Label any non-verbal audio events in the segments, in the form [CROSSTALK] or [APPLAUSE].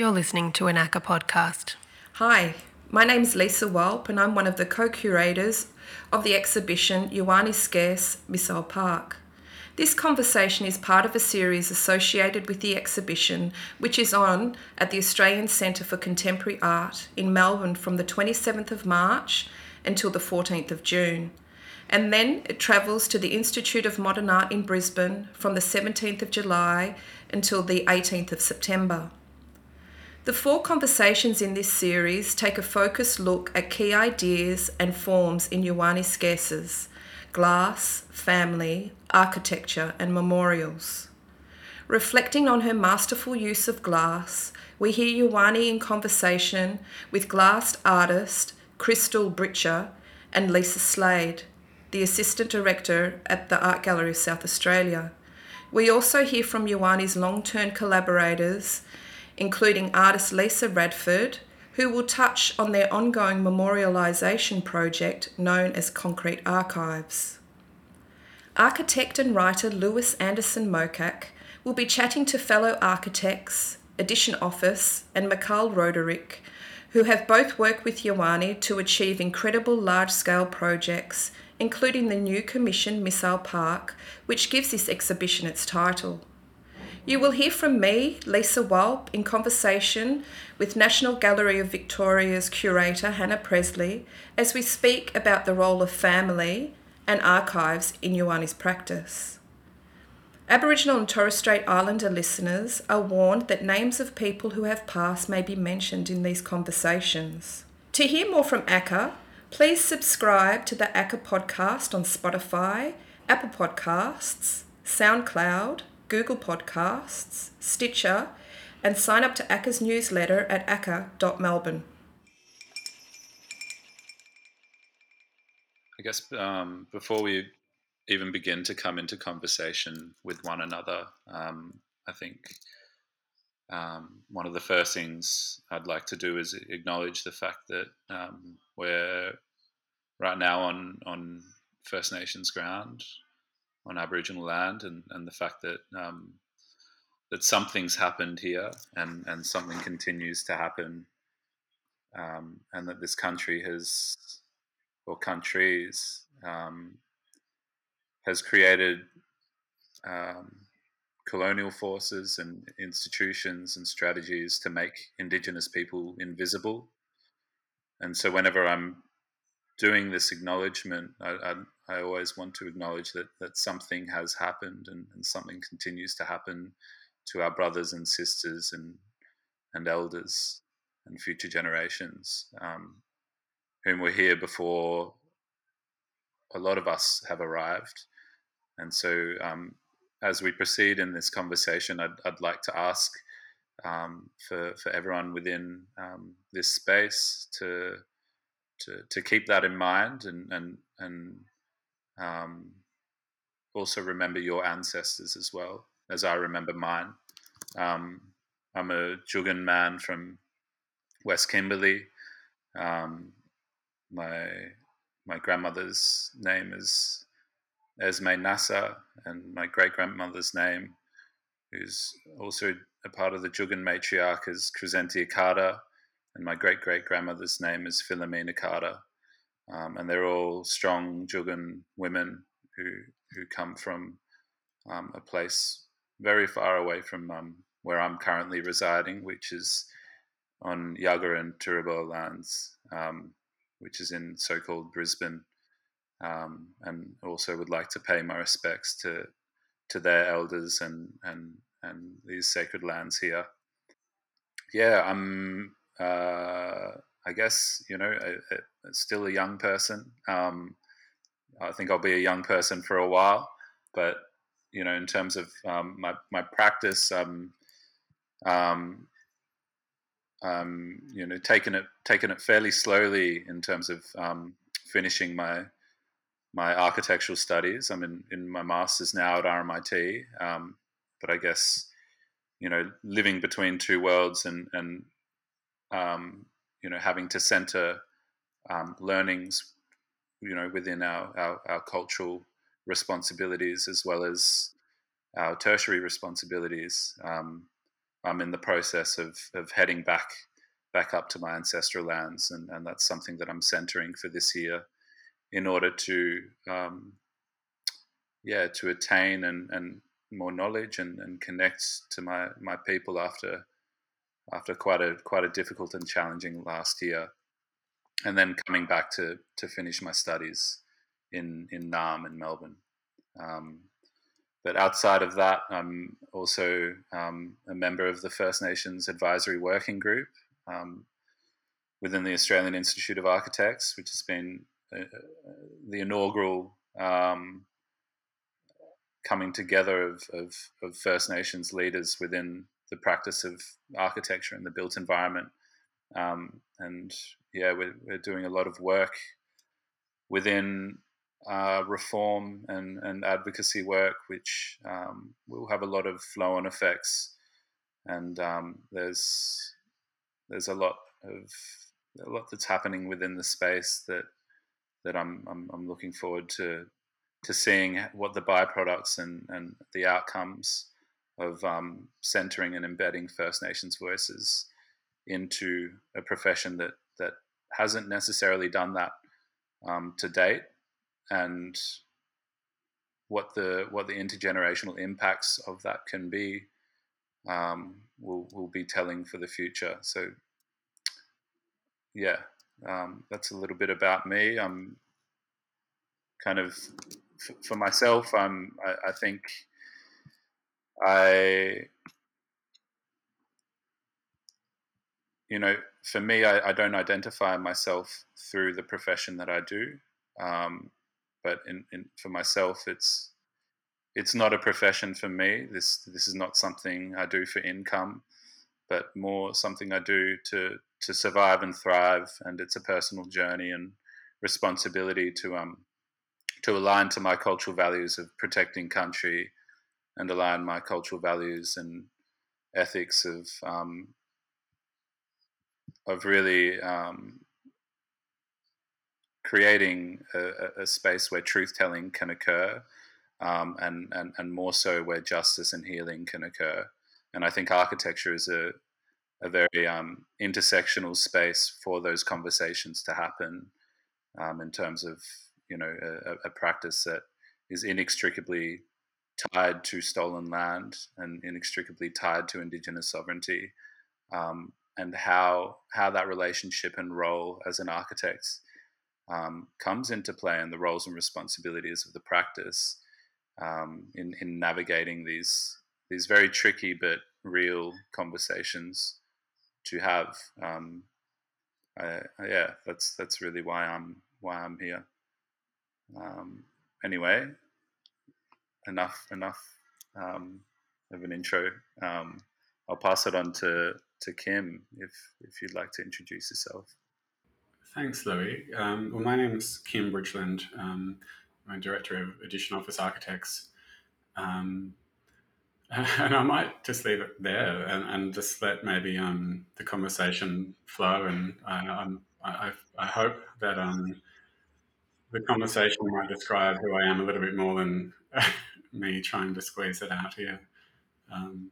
You're listening to an ACCA podcast. Hi, my name's Lisa Waup, and I'm one of the co curators of the exhibition Yhonnie Scarce Missile Park. This conversation is part of a series associated with the exhibition, which is on at the Australian Centre for Contemporary Art in Melbourne from the 27th of March until the 14th of June. And then it travels to the Institute of Modern Art in Brisbane from the 17th of July until the 18th of September. The four conversations in this series take a focused look at key ideas and forms in Yhonnie Scarce's glass, family, architecture, and memorials. Reflecting on her masterful use of glass, we hear Yhonnie in conversation with glass artist Kristel Britcher and Lisa Slade, the Assistant Director at the Art Gallery of South Australia. We also hear from Yhonnie's long term collaborators including artist Lisa Radford, who will touch on their ongoing memorialisation project known as Concrete Archives. Architect and writer Lewis Anderson Mokak will be chatting to fellow architects, Edition Office, and Mikhail Roderick, who have both worked with Yhonnie to achieve incredible large scale projects, including the new Commission Missile Park, which gives this exhibition its title. You will hear from me, Lisa Waup, in conversation with National Gallery of Victoria's curator Hannah Presley as we speak about the role of family and archives in Yhonnie's practice. Aboriginal and Torres Strait Islander listeners are warned that names of people who have passed may be mentioned in these conversations. To hear more from ACCA, please subscribe to the ACCA podcast on Spotify, Apple Podcasts, SoundCloud, Google Podcasts, Stitcher, and sign up to ACCA's newsletter at acca.melbourne. I guess um, before we even begin to come into conversation with one another, um, I think um, one of the first things I'd like to do is acknowledge the fact that um, we're right now on on First Nations ground on Aboriginal land, and, and the fact that um, that something's happened here, and and something continues to happen, um, and that this country has, or countries, um, has created um, colonial forces and institutions and strategies to make Indigenous people invisible. And so, whenever I'm doing this acknowledgement, I, I, always want to acknowledge that that something has happened and, and, something continues to happen to our brothers and sisters and and elders and future generations um, whom were here before a lot of us have arrived. And so, um, as we proceed in this conversation, I'd, I'd like to ask um, for for everyone within um, this space to to, to keep that in mind and and and um, also remember your ancestors as well as I remember mine. Um, I'm a Djugun man from West Kimberley. Um, my my grandmother's name is Esme Nasser, and my great grandmother's name, who's also a part of the Djugun matriarch, is Crescentia Carter and my great great grandmother's name is Philomena Carter. Um, and they're all strong Djugun women who who come from um, a place very far away from um, where I'm currently residing, which is on Yagara and Turrbal lands, um, which is in so-called Brisbane. Um, and also would like to pay my respects to to their elders and and and these sacred lands here. Yeah, I'm uh, I guess you know, a, a, still a young person. Um, I think I'll be a young person for a while, but you know, in terms of um, my my practice, um, um, um, you know, taking it taking it fairly slowly in terms of um, finishing my my architectural studies. I'm in, in my master's now at RMIT, um, but I guess you know, living between two worlds and and um, you know, having to center um, learnings, you know, within our, our, our, cultural responsibilities as well as our tertiary responsibilities. Um, I'm in the process of of heading back back up to my ancestral lands, and, and that's something that I'm centering for this year, in order to um, yeah to attain and, and more knowledge and, and connect to my my people after after quite a quite a difficult and challenging last year, and then coming back to to finish my studies in in Naarm in Melbourne. Um, but outside of that, I'm also um, a member of the First Nations Advisory Working Group um, within the Australian Institute of Architects, which has been uh, the inaugural um, coming together of, of, of, First Nations leaders within the practice of architecture and the built environment. Um, and yeah, we're, we're doing a lot of work within uh, reform and, and advocacy work, which um, will have a lot of flow on effects. And um, there's there's a lot of a lot that's happening within the space that that I'm I'm, I'm looking forward to to seeing what the byproducts and, and the outcomes of um, centering and embedding First Nations voices into a profession that that hasn't necessarily done that um, to date, and what the what the intergenerational impacts of that can be um, will will be telling for the future. So yeah, um, that's a little bit about me. I'm kind of for myself. I'm I, I think I you know, for me, I, I, don't identify myself through the profession that I do. Um, but in, in, for myself, it's it's not a profession for me. This this is not something I do for income, but more something I do to to survive and thrive. And it's a personal journey and responsibility to um to align to my cultural values of protecting country and align my cultural values and ethics of um, of really um, creating a, a, space where truth telling can occur, um, and, and and more so where justice and healing can occur. And I think architecture is a a very um, intersectional space for those conversations to happen um, in terms of you know a, a, practice that is inextricably tied to stolen land and inextricably tied to indigenous sovereignty um, and how how that relationship and role as an architect um, comes into play and the roles and responsibilities of the practice um, in, in navigating these these very tricky but real conversations to have. Um, yeah, that's that's really why I'm why I'm here. Um, anyway, enough enough um, of an intro. Um, I'll pass it on to to Kim if if you'd like to introduce yourself. Thanks, Louis. Um, well, my name is Kim Bridgland. Um, I'm director of Edition Office Architects. Um, [LAUGHS] and I might just leave it there and, and just let maybe um, the conversation flow. And I, I, I hope that the conversation might describe who I am a little bit more than [LAUGHS] me trying to squeeze it out here. Um,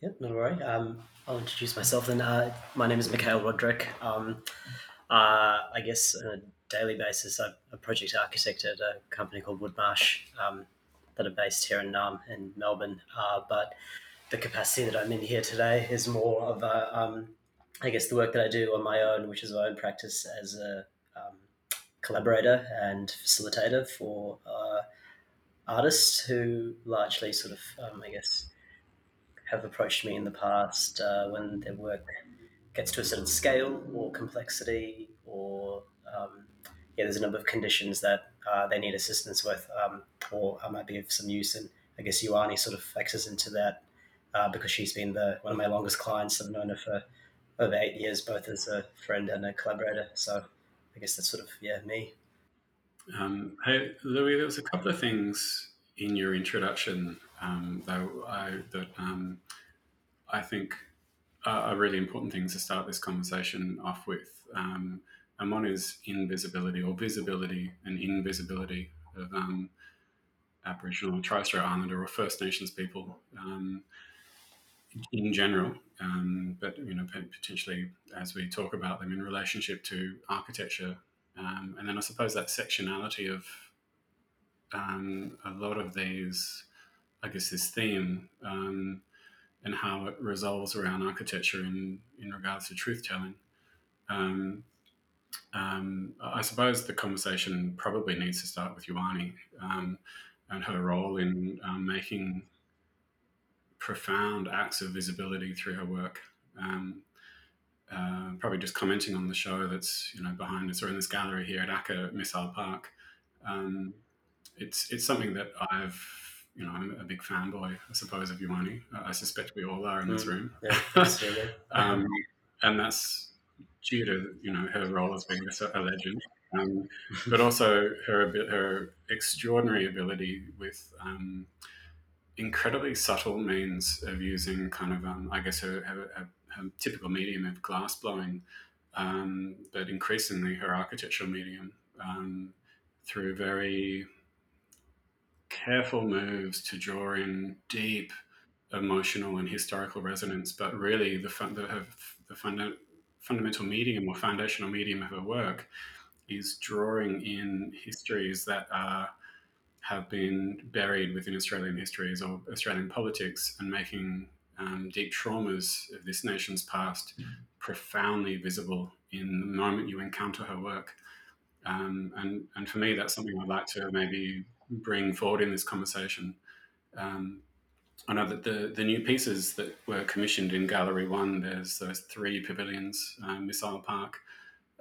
yeah, not a worry. Um, I'll introduce myself then. Uh, my name is Mikhail Roderick. Um, uh, I guess on a daily basis, I'm a project architect at a company called Wood Marsh um, that are based here in Naarm in Melbourne. Uh, but the capacity that I'm in here today is more of a, um, I guess, the work that I do on my own, which is my own practice as a um, collaborator and facilitator for uh, artists who largely sort of, um, I guess, have approached me in the past uh, when their work gets to a certain scale or complexity, or um, yeah, there's a number of conditions that uh, they need assistance with, um, or I might be of some use. And I guess Yhonnie sort of factors into that uh, because she's been the one of my longest clients. I've known her for over eight years, both as a friend and a collaborator. So I guess that's sort of yeah me. Um, hey Louis, there was a couple of things in your introduction um, though I, that um, I think are really important things to start this conversation off with. Um, and one is invisibility or visibility and invisibility of um, Aboriginal, Torres Strait Islander, or First Nations people. Um, in general, um, but you know potentially as we talk about them in relationship to architecture, um, and then I suppose that sectionality of um, a lot of these, I guess this theme um, and how it resolves around architecture in in regards to truth telling. Um, um, I suppose the conversation probably needs to start with Yhonnie um, and her role in making profound acts of visibility through her work. Um, uh, probably just commenting on the show that's you know behind us or in this gallery here at ACCA Missile Park. Um, it's it's something that I've you know I'm a big fanboy I suppose of Yhonnie. I suspect we all are in this mm. room. Yeah, [LAUGHS] um, and that's due to you know her role as being a, a legend, um, but [LAUGHS] also her her extraordinary ability with um, incredibly subtle means of using kind of um, I guess her, her, her, typical medium of glass blowing, um, but increasingly her architectural medium um, through very careful moves to draw in deep emotional and historical resonance, but really the, fun, the, the funda- fundamental medium or foundational medium of her work is drawing in histories that are have been buried within Australian histories or Australian politics and making um, deep traumas of this nation's past profoundly visible in the moment you encounter her work. Um, and, and for me, that's something I'd like to maybe bring forward in this conversation. Um, I know that the, the new pieces that were commissioned in Gallery One, there's those three pavilions, um, Missile Park,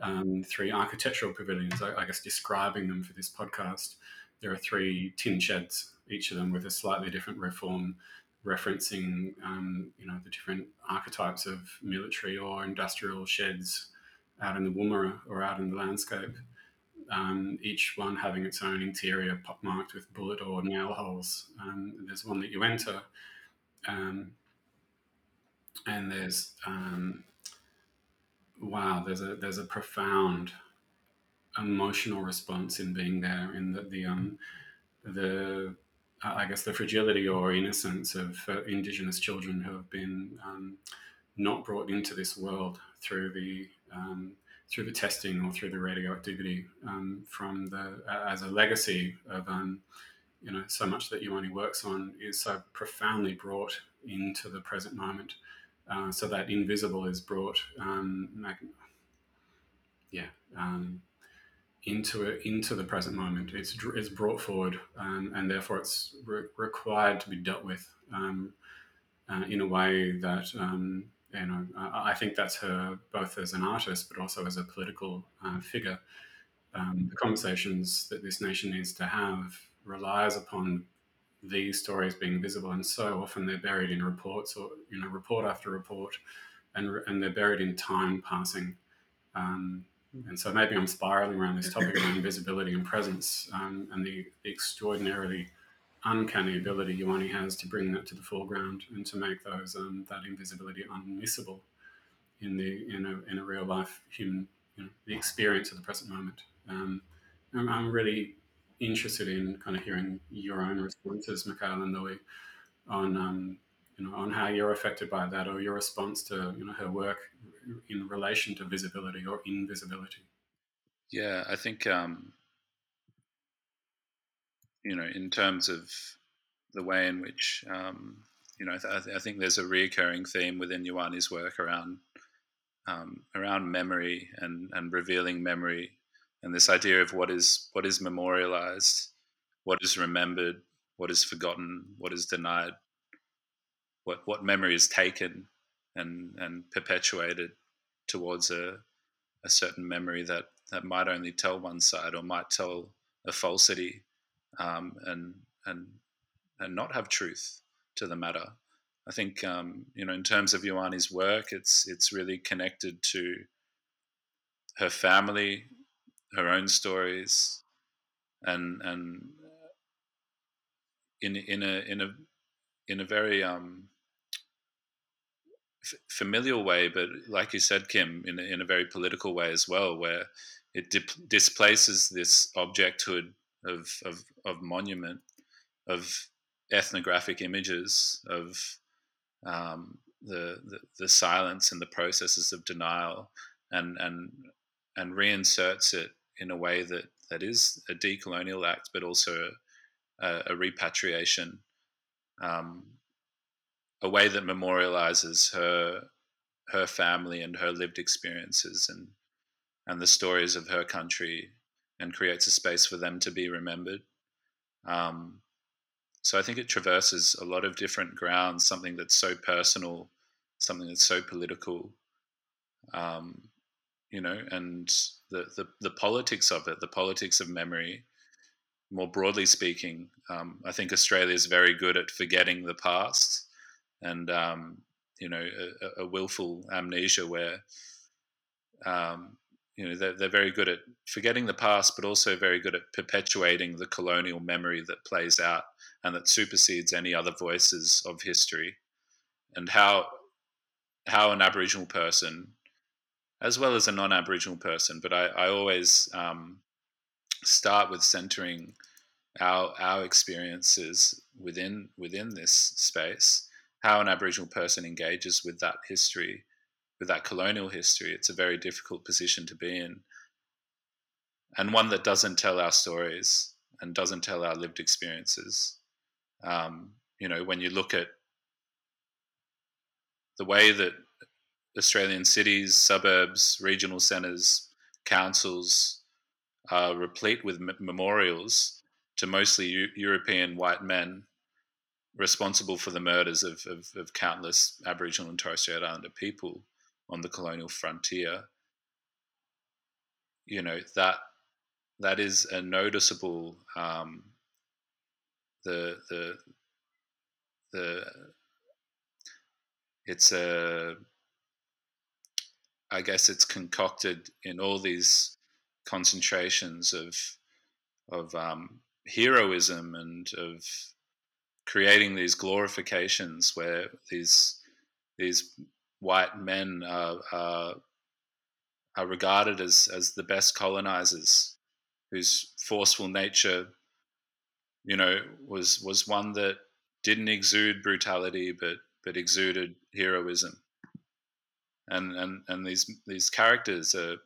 um, three architectural pavilions, I, I guess describing them for this podcast there are three tin sheds, each of them with a slightly different reform, referencing um, you know the different archetypes of military or industrial sheds out in the Woomera or out in the landscape. Um, each one having its own interior pockmarked with bullet or nail holes. Um, there's one that you enter, um, and there's um, wow, there's a there's a profound emotional response in being there, in the the um, the I guess the fragility or innocence of uh, Indigenous children who have been um, not brought into this world through the um, through the testing or through the radioactivity um, from the as a legacy of um, you know so much that Ioane works on is so profoundly brought into the present moment. Uh, so that invisible is brought, um, yeah, um, into it into the present moment. It's it's brought forward, um, and therefore it's re- required to be dealt with um, uh, in a way that um, you know. I, I, think that's her both as an artist, but also as a political uh, figure. Um, the conversations that this nation needs to have relies upon these stories being visible, and so often they're buried in reports or you know report after report, and and they're buried in time passing. Um, and so maybe I'm spiraling around this topic of [LAUGHS] invisibility and presence um, and the, the, extraordinarily uncanny ability Yhonnie has to bring that to the foreground and to make those um, that invisibility unmissable in the in a, in a real life human you know, the experience of the present moment. Um, I'm, I'm, really interested in kind of hearing your own responses, Mikhail and Louis, on um, you know on how you're affected by that or your response to you know her work in relation to visibility or invisibility? Yeah, I think um, you know, in terms of the way in which um, you know, I, th- I, think there's a recurring theme within Yhonnie's work around um, around memory and and revealing memory, and this idea of what is what is memorialized, what is remembered, what is forgotten, what is denied, what what memory is taken and and perpetuated towards a a certain memory that that might only tell one side or might tell a falsity um, and and and not have truth to the matter. I think um, you know in terms of Yhonnie's work, it's it's really connected to her family, her own stories, and and in in a in a in a very um, familial way, but like you said, Kim, in a, in a very political way as well, where it dip- displaces this objecthood of, of, of monument, of ethnographic images, of um, the, the, the silence and the processes of denial, and and and reinserts it in a way that that is a decolonial act, but also a, a repatriation, um, a way that memorializes her her family and her lived experiences and and the stories of her country and creates a space for them to be remembered. Um, so I think it traverses a lot of different grounds, something that's so personal, something that's so political, um, you know, and the, the, the politics of it, the politics of memory, more broadly speaking, um, I think Australia is very good at forgetting the past and, um, you know, a, a, willful amnesia where um, you know they're, they're very good at forgetting the past but also very good at perpetuating the colonial memory that plays out and that supersedes any other voices of history. And how how an aboriginal person as well as a non-aboriginal person but i, I always um, start with centering our our experiences within within this space how an aboriginal person engages with that history with that colonial history, it's a very difficult position to be in. And one that doesn't tell our stories and doesn't tell our lived experiences. Um, you know, when you look at the way that Australian cities, suburbs, regional centres, councils are replete with m- memorials to mostly U- European white men responsible for the murders of, of, of countless Aboriginal and Torres Strait Islander people on the colonial frontier, you know that that is a noticeable um, the the the it's a I guess it's concocted in all these concentrations of of um, heroism and of creating these glorifications where these these white men are, are, are regarded as, as the best colonizers, whose forceful nature, you know, was was one that didn't exude brutality, but but exuded heroism. And and and these these characters are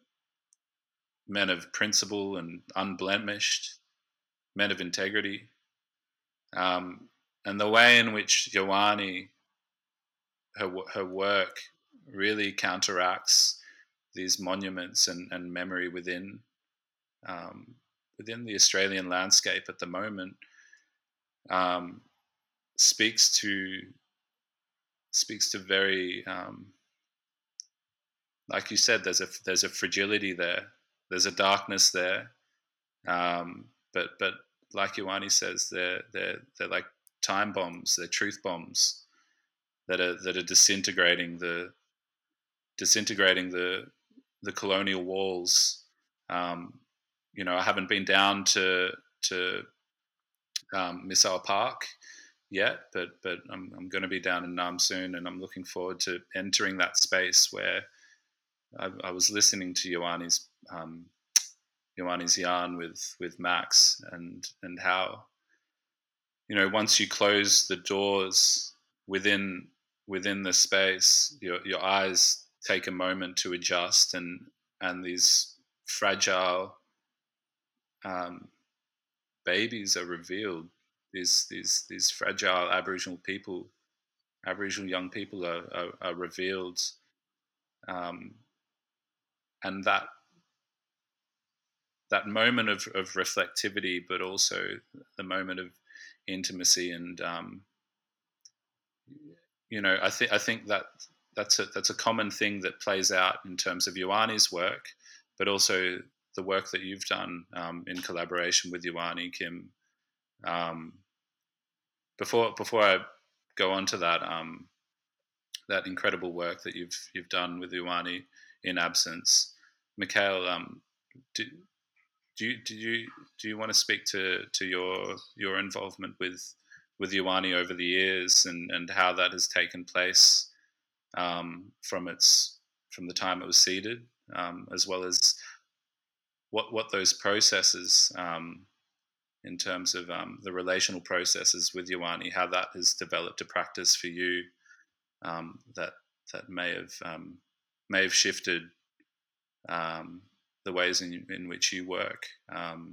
men of principle and unblemished, men of integrity. Um, and the way in which Yhonnie her her work really counteracts these monuments and, and memory within um, within the Australian landscape at the moment um, speaks to speaks to very um, like you said there's a there's a fragility there. There's a darkness there. Um, but but like Yhonnie says they're they're they're like time bombs they're truth bombs that are that are disintegrating the disintegrating the the colonial walls. Um, you know, I haven't been down to to um, Missile Park yet, but but I'm, I'm going to be down in Naarm soon, and I'm looking forward to entering that space where I, I was listening to Yhonnie's um, Yhonnie's yarn with with Max and and how you know once you close the doors within within the space, your your eyes take a moment to adjust, and and these fragile um, babies are revealed. These these these fragile Aboriginal people, Aboriginal young people are are, are revealed, um, and that that moment of, of reflectivity, but also the moment of intimacy and um, you know, I think I think that that's a that's a common thing that plays out in terms of Yhonnie's work, but also the work that you've done um, in collaboration with Yhonnie Kim. Um, before before I go on to that, um, that incredible work that you've you've done with Yhonnie in absence, Mikhail, um, do, do you do you do you want to speak to to your your involvement with with Yhonnie over the years and, and how that has taken place um, from its from the time it was seeded, um, as well as what what those processes um, in terms of um, the relational processes with Yhonnie, how that has developed a practice for you um, that that may have um, may have shifted the ways in, in which you work um,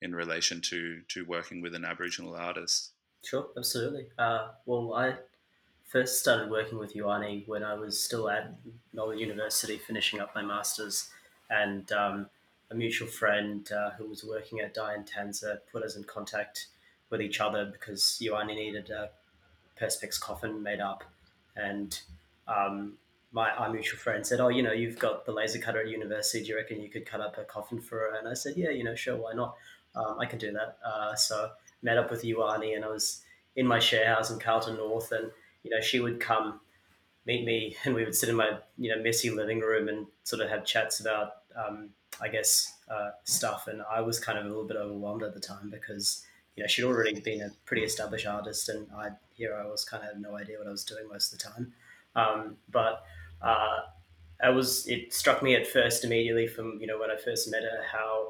in relation to to working with an Aboriginal artist. Sure, absolutely. Uh, well, I first started working with Yhonnie when I was still at Melbourne University finishing up my masters, and um, a mutual friend uh, who was working at Dianne Tanzer put us in contact with each other because Yhonnie needed a Perspex coffin made up, and um, my our mutual friend said, "Oh, you know, you've got the laser cutter at university. Do you reckon you could cut up a coffin for her?" And I said, "Yeah, you know, sure, why not? Um, I can do that." Uh, so met up with Yhonnie, and I was in my share house in Carlton North, and you know, she would come meet me, [LAUGHS] and we would sit in my you know messy living room and sort of have chats about, um, I guess, uh, stuff. And I was kind of a little bit overwhelmed at the time because you know she'd already been a pretty established artist, and I here I was kind of had no idea what I was doing most of the time. Um, but uh, I was it struck me at first immediately from you know when I first met her how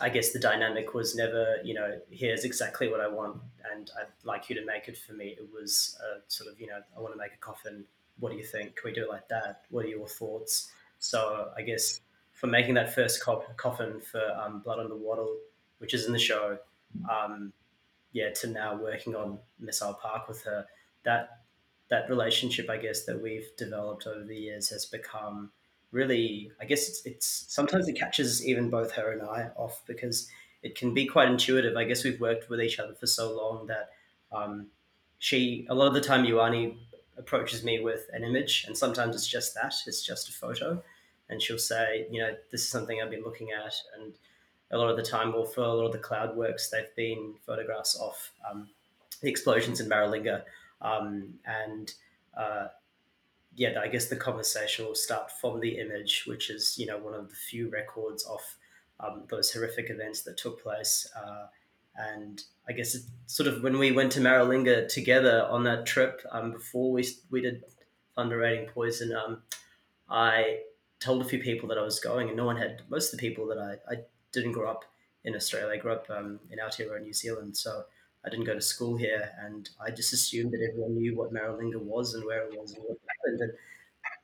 I guess the dynamic was never, you know, here's exactly what I want and I'd like you to make it for me. It was a sort of, you know, I want to make a coffin. What do you think? Can we do it like that? What are your thoughts? So I guess for making that first coffin for um, Blood on the Wattle, which is in the show, um, yeah, to now working on Missile Park with her, that that relationship, I guess, that we've developed over the years has become really, I guess it's, it's sometimes it catches even both her and I off because it can be quite intuitive. I guess we've worked with each other for so long that um, she, a lot of the time, Yhonnie approaches me with an image, and sometimes it's just that, it's just a photo. And she'll say, you know, this is something I've been looking at. And a lot of the time, well, for a lot of the cloud works, they've been photographs of um, the explosions in Maralinga. Um, and uh, yeah, I guess the conversation will start from the image, which is you know one of the few records of um, those horrific events that took place. Uh, and I guess sort of when we went to Maralinga together on that trip um, before we we did Thunder Raining Poison, um, I told a few people that I was going, and no one had. Most of the people that I, I didn't grow up in Australia. I grew up um, in Aotearoa, New Zealand, so I didn't go to school here, and I just assumed that everyone knew what Maralinga was and where it was and what happened, and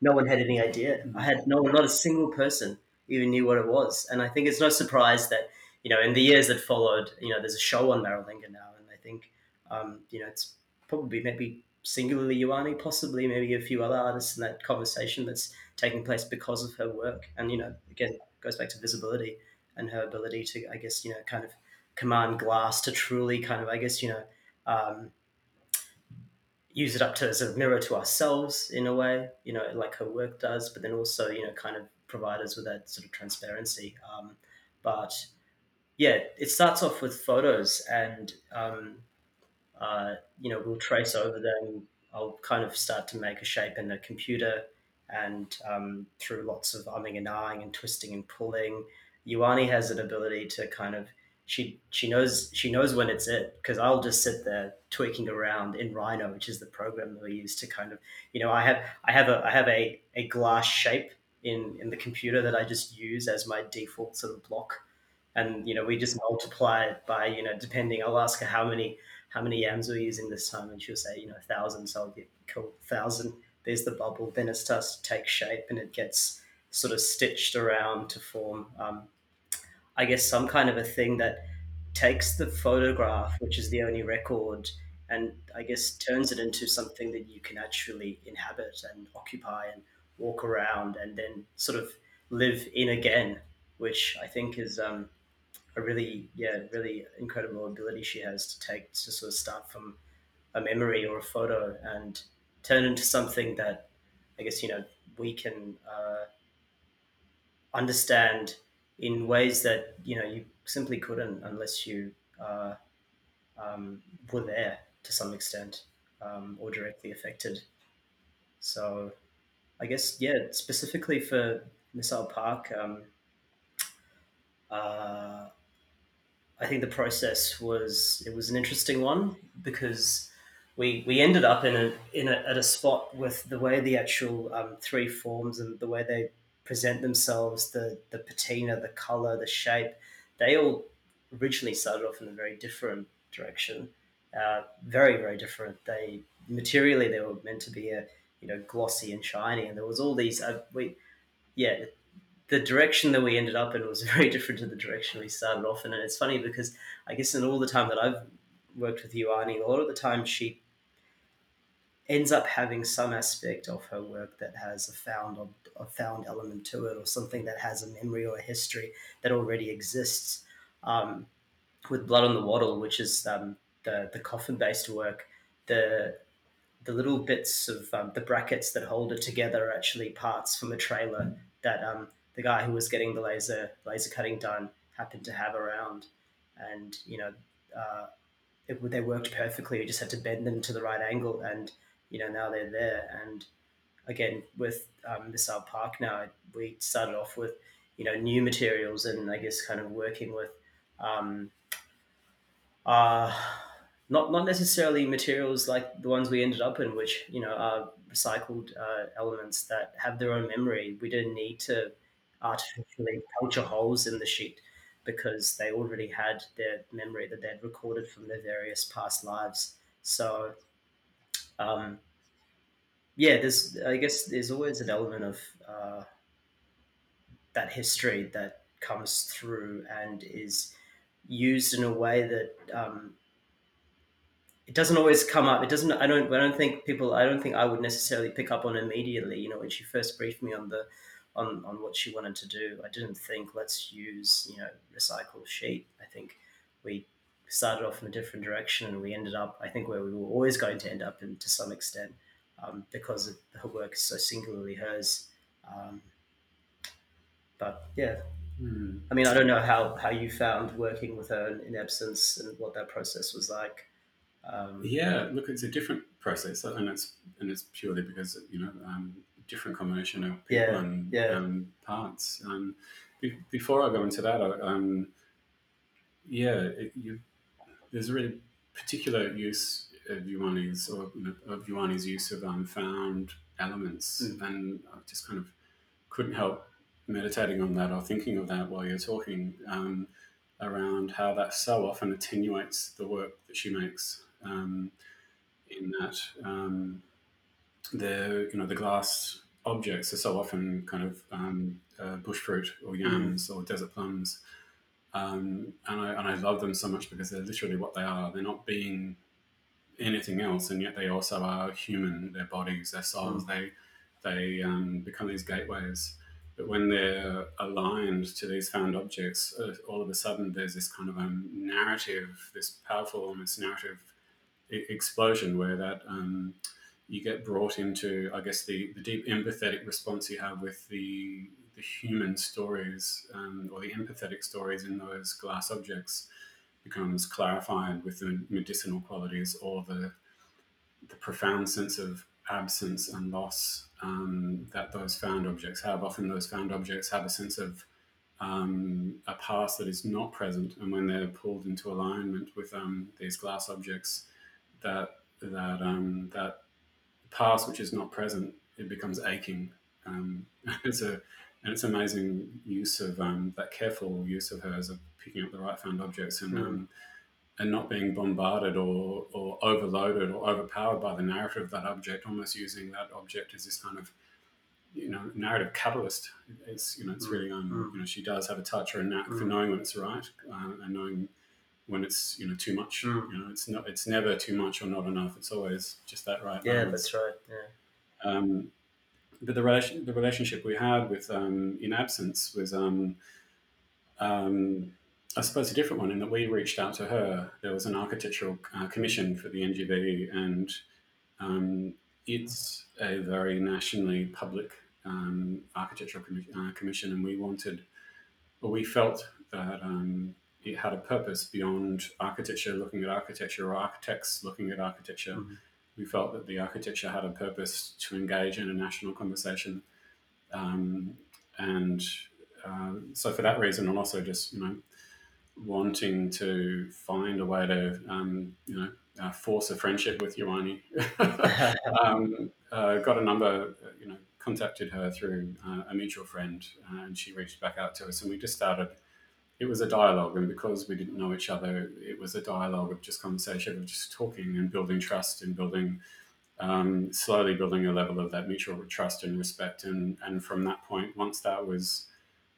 no one had any idea. I had no not a single person even knew what it was, and I think it's no surprise that you know in the years that followed, you know, there's a show on Maralinga now, and I think um, you know it's probably maybe singularly Yhonnie, possibly maybe a few other artists in that conversation that's taking place because of her work, and you know, again, goes back to visibility and her ability to, I guess, you know, kind of command glass to truly kind of, I guess, you know, um, use it up to as a mirror to ourselves in a way, you know, like her work does, but then also, you know, kind of provide us with that sort of transparency. Um, but yeah, it starts off with photos and, um, uh, you know, we'll trace over them. I'll kind of start to make a shape in the computer and um, through lots of umming and ahhing and twisting and pulling. Yhonnie has an ability to kind of she she knows she knows when it's it because I'll just sit there tweaking around in Rhino, which is the program that we use to kind of you know I have I have a I have a, a glass shape in in the computer that I just use as my default sort of block, and you know we just multiply it by you know depending I'll ask her how many how many yams we're using this time, and she'll say you know thousand, so I'll get cool thousand. There's the bubble, then it starts to take shape and it gets sort of stitched around to form um, I guess, some kind of a thing that takes the photograph, which is the only record, and I guess turns it into something that you can actually inhabit and occupy and walk around and then sort of live in again, which I think is um, a really, yeah, really incredible ability she has to take to sort of start from a memory or a photo and turn into something that I guess, you know, we can uh, understand in ways that you know you simply couldn't unless you uh, um, were there to some extent um, or directly affected. So, I guess yeah, specifically for Missile Park, um, uh, I think the process was it was an interesting one because we we ended up in a in a, at a spot with the way the actual um, three forms and the way they present themselves, the the patina, the color, the shape, they all originally started off in a very different direction. Uh, very very different. They materially they were meant to be a you know glossy and shiny, and there was all these uh, we yeah the direction that we ended up in was [LAUGHS] very different to the direction we started off in, and it's funny because I guess in all the time that I've worked with Yhonnie, a lot of the time she ends up having some aspect of her work that has a found a found element to it, or something that has a memory or a history that already exists. Um, with Blood on the Wattle, which is um, the the coffin based work, the the little bits of um, the brackets that hold it together are actually parts from a trailer that um, the guy who was getting the laser laser cutting done happened to have around, and you know. Uh, it, they worked perfectly. You just had to bend them to the right angle, and you know now they're there. And again, with um, Missile Park now, we started off with you know new materials, and I guess kind of working with um, uh, not not necessarily materials like the ones we ended up in, which you know are recycled uh, elements that have their own memory. We didn't need to artificially puncture holes in the sheet because they already had their memory that they'd recorded from their various past lives. So, um, yeah, there's I guess there's always an element of uh, that history that comes through and is used in a way that um, it doesn't always come up. It doesn't. I don't. I don't think people. I don't think I would necessarily pick up on immediately. You know, when she first briefed me on the on, on what she wanted to do. I didn't think let's use you know recycle sheet. I think we started off in a different direction and we ended up I think where we were always going to end up in to some extent um, because of, her work is so singularly hers. Um, but yeah, mm. I mean I don't know how how you found working with her in, in absence and what that process was like. Um, yeah, look, it's a different process, and it's and it's purely because you know um, different combination of people yeah, and yeah. Um, parts. Um, be, before I go into that, I, um, yeah, it, you, there's a really particular use of Yhonnie's or you know, of Yhonnie's use of unfound elements, mm. and I just kind of couldn't help meditating on that or thinking of that while you're talking um, around how that so often attenuates the work that she makes. Um, in that um, the you know the glass objects are so often kind of um, uh, bush fruit or mm-hmm. yams mm. or desert plums. Um, and, I, and I love them so much because they're literally what they are. They're not being anything else, and yet they also are human. Their bodies, their souls, mm. they they um, become these gateways. But when they're aligned to these found objects, uh, all of a sudden there's this kind of um, narrative, this powerful, almost narrative explosion where that um, you get brought into, I guess, the, the deep empathetic response you have with the, the human stories um, or the empathetic stories in those glass objects becomes clarified with the medicinal qualities or the, the profound sense of absence and loss um, that those found objects have. Often, those found objects have a sense of um, a past that is not present, and when they're pulled into alignment with um, these glass objects, that that um, that past which is not present, it becomes aching. Um, [LAUGHS] it's a and it's amazing use of um, that careful use of hers of picking up the right found objects and mm. um, and not being bombarded or or overloaded or overpowered by the narrative of that object. Almost using that object as this kind of you know narrative catalyst. It's you know it's mm. really um, mm. you know she does have a touch or a knack for mm. knowing when it's right uh, and knowing when it's you know too much. Mm. You know, it's not it's never too much or not enough. It's always just that right. Yeah, balance. that's right. Yeah. Um, but the relation the relationship we had with um, in absence was um, um, I suppose a different one in that we reached out to her. There was an architectural uh, commission for the NGV, and um, it's a very nationally public um, architectural uh, commission, and we wanted, or we felt that um, it had a purpose beyond architecture, looking at architecture, or architects looking at architecture. Mm-hmm. We felt that the architecture had a purpose to engage in a national conversation. Um, and uh, so, for that reason, and also just, you know, wanting to find a way to, um, you know, uh, force a friendship with Yhonnie, [LAUGHS] um, uh, got a number, you know, contacted her through uh, a mutual friend, uh, and she reached back out to us, and we just started it was a dialogue, and because we didn't know each other, it was a dialogue of just conversation, of just talking and building trust and building um, slowly building a level of that mutual trust and respect. And, and from that point, once that was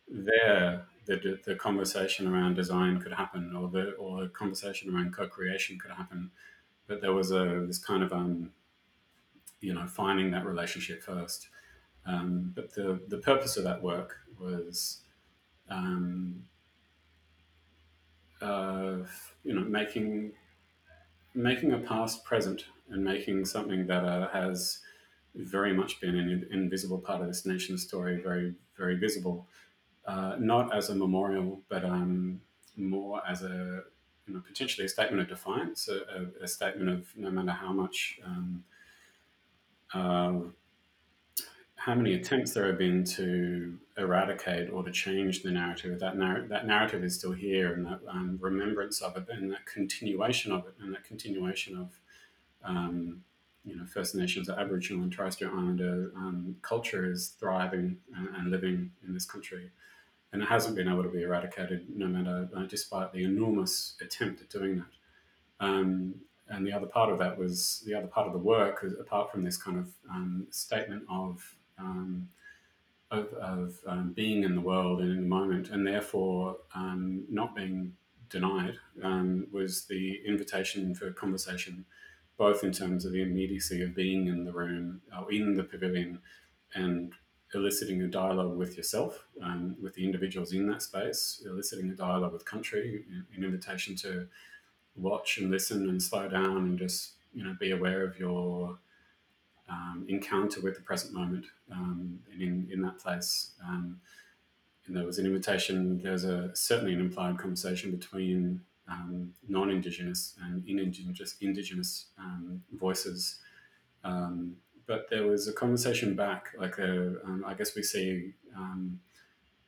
there, the, the conversation around design could happen, or the or the conversation around co-creation could happen. But there was a this kind of um, you know finding that relationship first. Um, but the the purpose of that work was um, uh, you know making making a past present and making something that uh, has very much been an invisible part of this nation's story very very visible. Uh, not as a memorial but um, more as a you know, potentially a statement of defiance a, a, a, statement of no matter how much um, uh, how many attempts there have been to eradicate or to change the narrative. That, narr- that narrative is still here, and that um, remembrance of it, and that continuation of it, and that continuation of um, you know First Nations, Aboriginal, and Torres Strait Islander um, culture is thriving and, and, living in this country, and it hasn't been able to be eradicated, no matter uh, despite the enormous attempt at doing that. Um, and the other part of that was the other part of the work, apart from this kind of um, statement of um, of, of um, being in the world and in the moment, and therefore um, not being denied, um, was the invitation for conversation, both in terms of the immediacy of being in the room or in the pavilion, and eliciting a dialogue with yourself, um, with the individuals in that space, eliciting a dialogue with country, an invitation to watch and listen and slow down and just you know be aware of your um, encounter with the present moment um, in, in that place. Um, and there was an invitation, there was a, certainly an implied conversation between um, non-Indigenous and in-Indigenous Indigenous um, voices. Um, but there was a conversation back, like a, I guess we see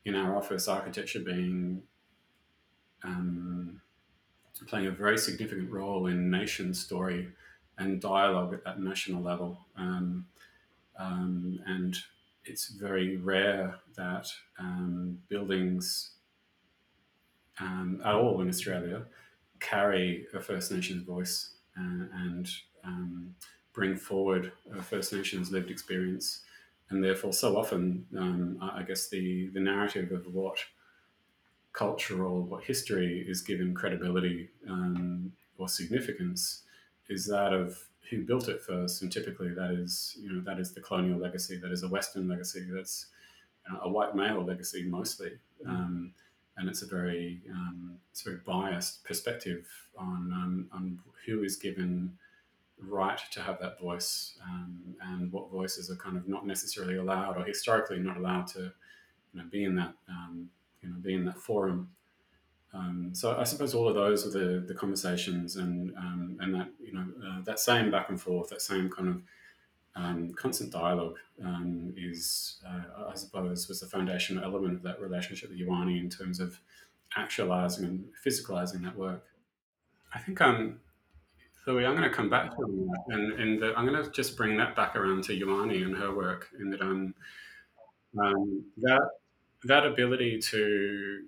in our office architecture being playing a very significant role in nation story and dialogue at that national level. Um, um, and it's very rare that um, buildings um, at all in Australia carry a First Nations voice uh, and um, bring forward a First Nations lived experience. And therefore, so often, um, I guess the, the narrative of what cultural, what history is given credibility or significance is that of who built it first, and typically that is you know that is the colonial legacy, that is a Western legacy, that's you know, a white male legacy mostly, mm. um, and it's a very um, it's a very biased perspective on um, on who is given right to have that voice um, and what voices are kind of not necessarily allowed or historically not allowed to you know be in that um, you know be in that forum um, so I suppose all of those are the, the conversations and um, and that you know uh, that same back and forth, that same kind of um, constant dialogue um, is uh, I suppose was the foundational element of that relationship with Yhonnie in terms of actualizing and physicalizing that work. I think um, Louis, I'm going to come back to that, and, and the, I'm going to just bring that back around to Yhonnie and her work in that um, um that that ability to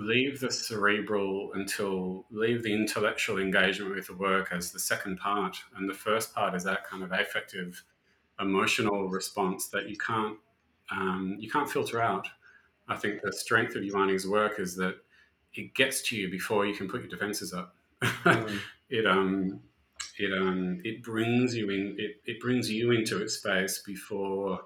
leave the cerebral until leave the intellectual engagement with the work as the second part and the first part is that kind of affective emotional response that you can't um, you can't filter out. I think the strength of Yhonnie's work is that it gets to you before you can put your defenses up. Mm. [LAUGHS] it um it um it brings you in it, it brings you into its space before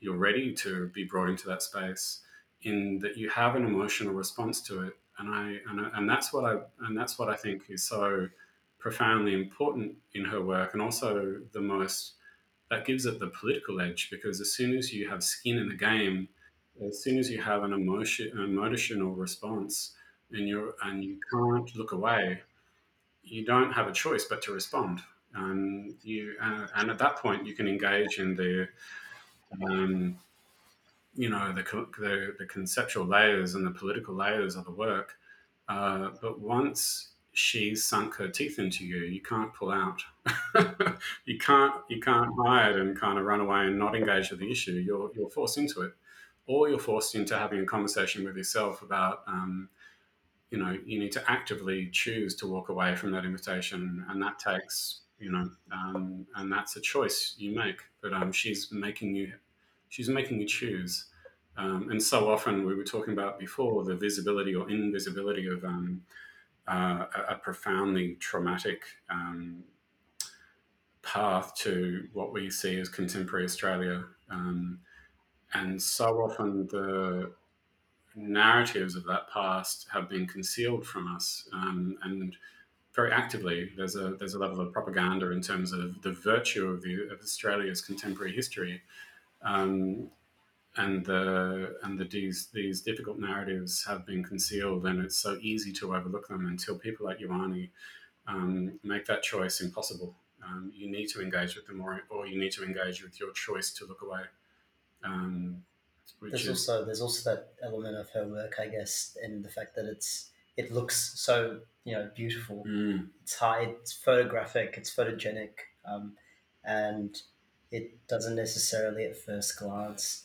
you're ready to be brought into that space in that you have an emotional response to it, and I and, and that's what I and that's what I think is so profoundly important in her work, and also the most that gives it the political edge because as soon as you have skin in the game, as soon as you have an emotion an emotional response, and you and you can't look away, you don't have a choice but to respond. And you and at that point you can engage in the um, you know the, the, the conceptual layers and the political layers of the work. Uh, but once she's sunk her teeth into you, you can't pull out. [LAUGHS] you can't you can't hide and kind of run away and not engage with the issue. You're you're forced into it, or you're forced into having a conversation with yourself about. Um, you know, you need to actively choose to walk away from that invitation, and that takes you know, um, and that's a choice you make. But um, she's making you, she's making you choose. Um, and so often we were talking about before the visibility or invisibility of um, uh, a, profoundly traumatic um, path to what we see as contemporary Australia. Um, and so often the narratives of that past have been concealed from us. Um, and very actively, there's a there's a level of propaganda in terms of the virtue of, the, of Australia's contemporary history, um, and the and the these these difficult narratives have been concealed, and it's so easy to overlook them until people like Yhonnie um, make that choice impossible. Um, you need to engage with them, or, or you need to engage with your choice to look away. Um, there's is... also there's also that element of her work, I guess, in the fact that it's it looks so you know beautiful. Mm. It's high, it's photographic, it's photogenic, um, and it doesn't necessarily at first glance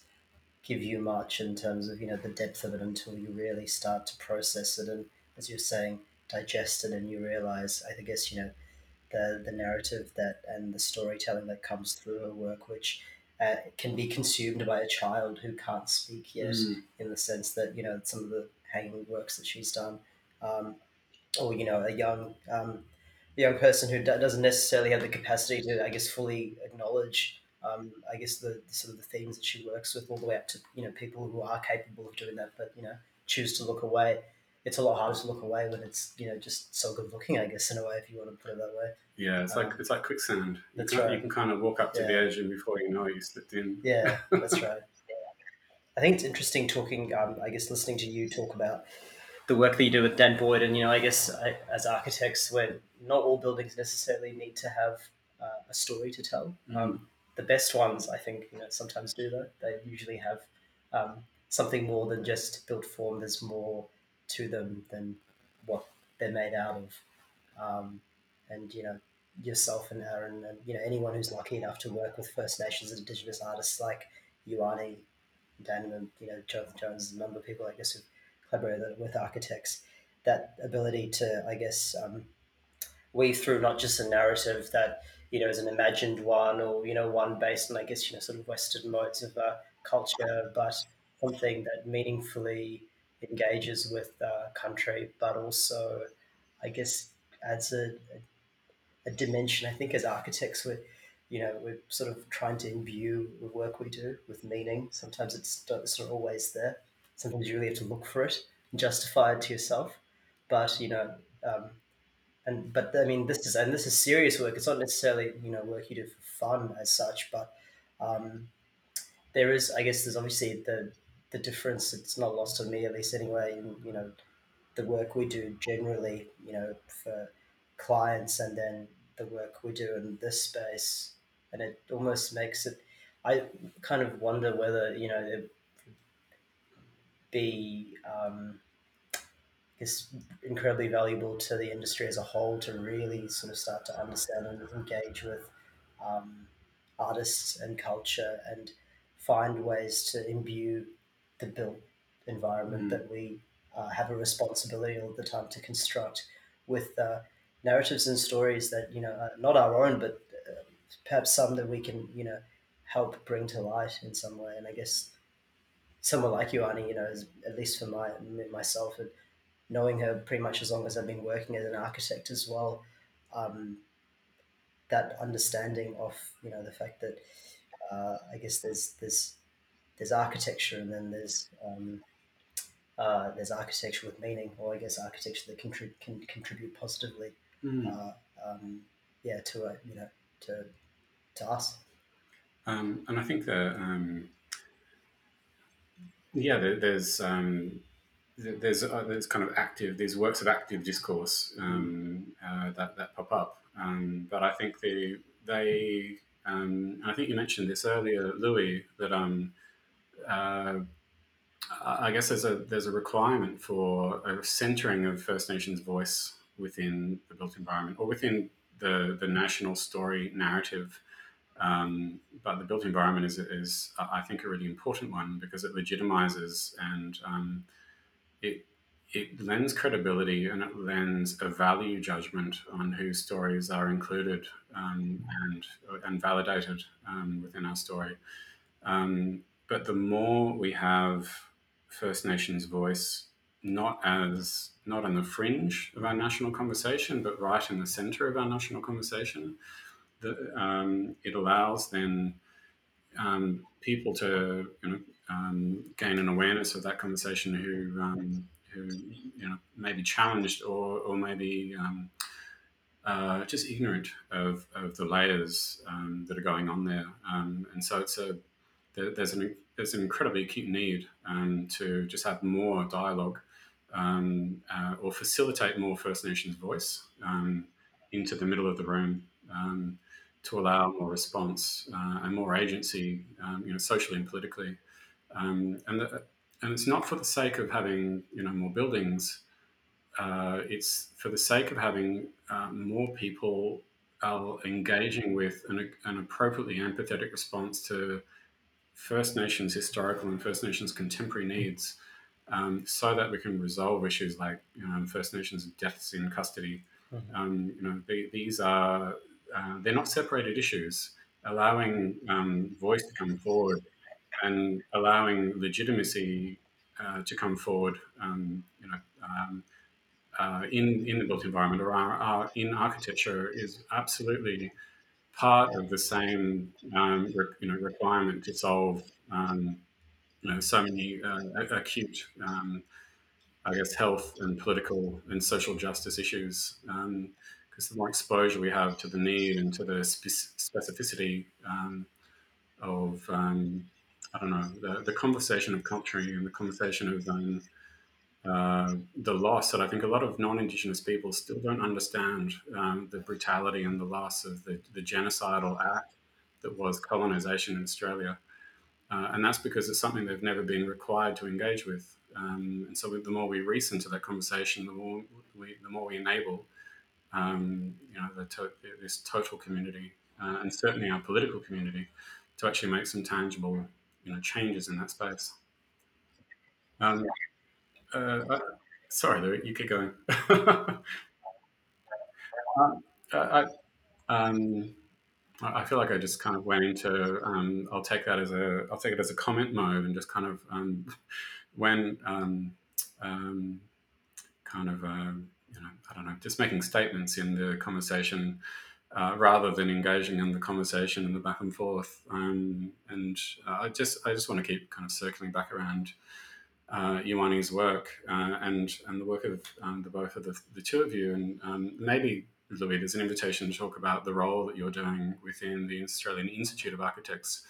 give you much in terms of you know the depth of it until you really start to process it and as you're saying digest it and you realize I guess you know the the narrative that and the storytelling that comes through her work which uh, can be consumed by a child who can't speak yet mm. in the sense that you know some of the hanging works that she's done um, or you know a young um, young person who doesn't necessarily have the capacity to I guess fully acknowledge um, I guess the, the, sort of the themes that she works with all the way up to you know people who are capable of doing that but you know choose to look away. It's a lot harder to look away when it's you know just so good looking I guess in a way if you want to put it that way. Yeah it's like um, it's like quicksand. That's you, can, right. you can kind of walk up to yeah. the edge and before you know you slipped in. Yeah [LAUGHS] that's right. I think it's interesting talking um, I guess listening to you talk about the work that you do with Dan Boyd and you know I guess I, as architects where not all buildings necessarily need to have uh, a story to tell mm-hmm. um, the best ones, I think, you know, sometimes do that. They usually have um, something more than just built form. There's more to them than what they're made out of. Um, and you know, yourself and Aaron, and you know, anyone who's lucky enough to work with First Nations and Indigenous artists like Yhonnie, Dan, and you know, Jonathan Jones, and a number of people, I guess, who've collaborated with architects. That ability to, I guess, um, weave through not just a narrative that you know, as an imagined one or, you know, one based on, I guess, you know, sort of Western modes of uh, culture, but something that meaningfully engages with uh, country, but also, I guess, adds a, a, a dimension. I think as architects, we're, you know, we're sort of trying to imbue the work we do with meaning. Sometimes it's, it's not always there. Sometimes you really have to look for it and justify it to yourself. But, you know, um, and but I mean this is and this is serious work. It's not necessarily you know work you do for fun as such, but um, there is I guess there's obviously the the difference. It's not lost on me at least anyway. In, you know the work we do generally, you know for clients, and then the work we do in this space, and it almost makes it. I kind of wonder whether you know it be um, is incredibly valuable to the industry as a whole to really sort of start to understand and engage with um, artists and culture and find ways to imbue the built environment mm. that we uh, have a responsibility all the time to construct with uh, narratives and stories that you know are not our own but uh, perhaps some that we can you know help bring to light in some way and i guess someone like Yhonnie, you know is, at least for my myself it, knowing her pretty much as long as I've been working as an architect as well, um, that understanding of you know the fact that uh, I guess there's there's there's architecture and then there's um, uh, there's architecture with meaning, or I guess architecture that can, can contribute positively, mm. uh, um, yeah, to a, you know to to us. Um, and I think that um, yeah, there, there's um, there's uh, there's kind of active these works of active discourse um, uh, that that pop up, um, but I think the they um, I think you mentioned this earlier, Louis, that um, uh, I guess there's a there's a requirement for a centering of First Nations voice within the built environment or within the the national story narrative. Um, but the built environment is, is, I think, a really important one because it legitimizes and um, it it lends credibility and it lends a value judgment on whose stories are included um, and and validated um, within our story. Um, but the more we have First Nations voice, not as not on the fringe of our national conversation, but right in the centre of our national conversation, the, um, it allows then um, people to you know, um, gain an awareness of that conversation who who you know may be challenged or or maybe um, uh, just ignorant of, of the layers um, that are going on there. Um, and so it's a there, there's an there's an incredibly acute need um, to just have more dialogue um, uh, or facilitate more First Nations voice um, into the middle of the room. to allow more response uh, and more agency, you know, socially and politically, and the, and it's not for the sake of having you know more buildings. Uh, it's for the sake of having um, more people are engaging with an, an, appropriately empathetic response to First Nations historical and First Nations contemporary needs, um, so that we can resolve issues like you know, First Nations deaths in custody. Mm-hmm. Um, you know, they, these are uh, they're not separated issues. Allowing um, voice to come forward and allowing legitimacy uh, to come forward, um, you know, um, uh, in in the built environment. Or our, our, in architecture is absolutely part of the same um, re, you know requirement to solve um, you know so many uh, acute um, I guess health and political and social justice issues because the more exposure we have to the need and to the spe- specificity um, of um, I don't know, the, the conversation of country and the conversation of um, uh, the loss that I think a lot of non-Indigenous people still don't understand um, the brutality and the loss of the, the, genocidal act that was colonization in Australia. Uh, and that's because it's something they've never been required to engage with. Um, and so the more we recent to that conversation, the more we, the more we enable, um, you know, to, this total community uh, and certainly our political community to actually make some tangible you know changes in that space. Um, uh, uh, sorry, Louis, you keep going. [LAUGHS] Um, I, um, I feel like I just kind of went into. Um, I'll take that as a. I'll take it as a comment mode and just kind of um, [LAUGHS] when um, um, kind of uh, you know I don't know, just making statements in the conversation uh, rather than engaging in the conversation and the back and forth. Um, and uh, I just I just want to keep kind of circling back around uh, work uh, and and the work of um, the both of the, the two of you, and um, maybe Louis, there's an invitation to talk about the role that you're doing within the Australian Institute of Architects,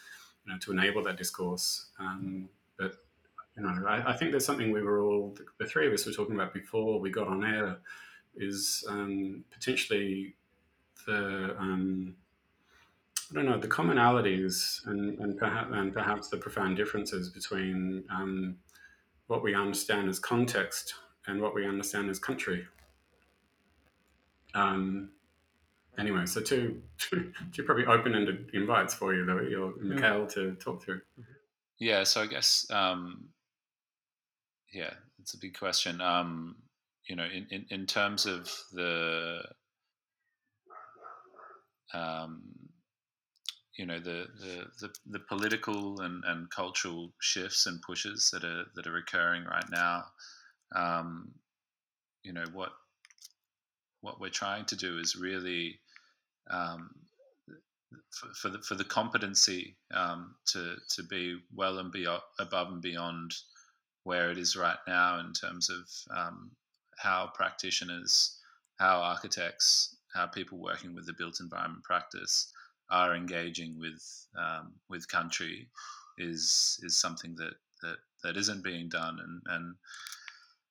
you know, to enable that discourse. Um, but you know, I, I, think there's something we were all the, three of us were talking about before we got on air is um, potentially the um, I don't know the commonalities and and perhaps and perhaps the profound differences between um, what we understand as context and what we understand as country. Um, anyway, so two, two, two probably open-ended invites for you, Louis or Mikhail, to talk through. Yeah, so I guess um, yeah, it's a big question. Um, you know, in, in, in terms of the um, you know the, the, the, the, political and, and cultural shifts and pushes that are that are occurring right now. Um, you know what what we're trying to do is really um, for, for, the for the competency um, to to be well and be above and beyond where it is right now in terms of um, how practitioners, how architects, how people working with the built environment practice are engaging with um, with country is is something that that that isn't being done. And and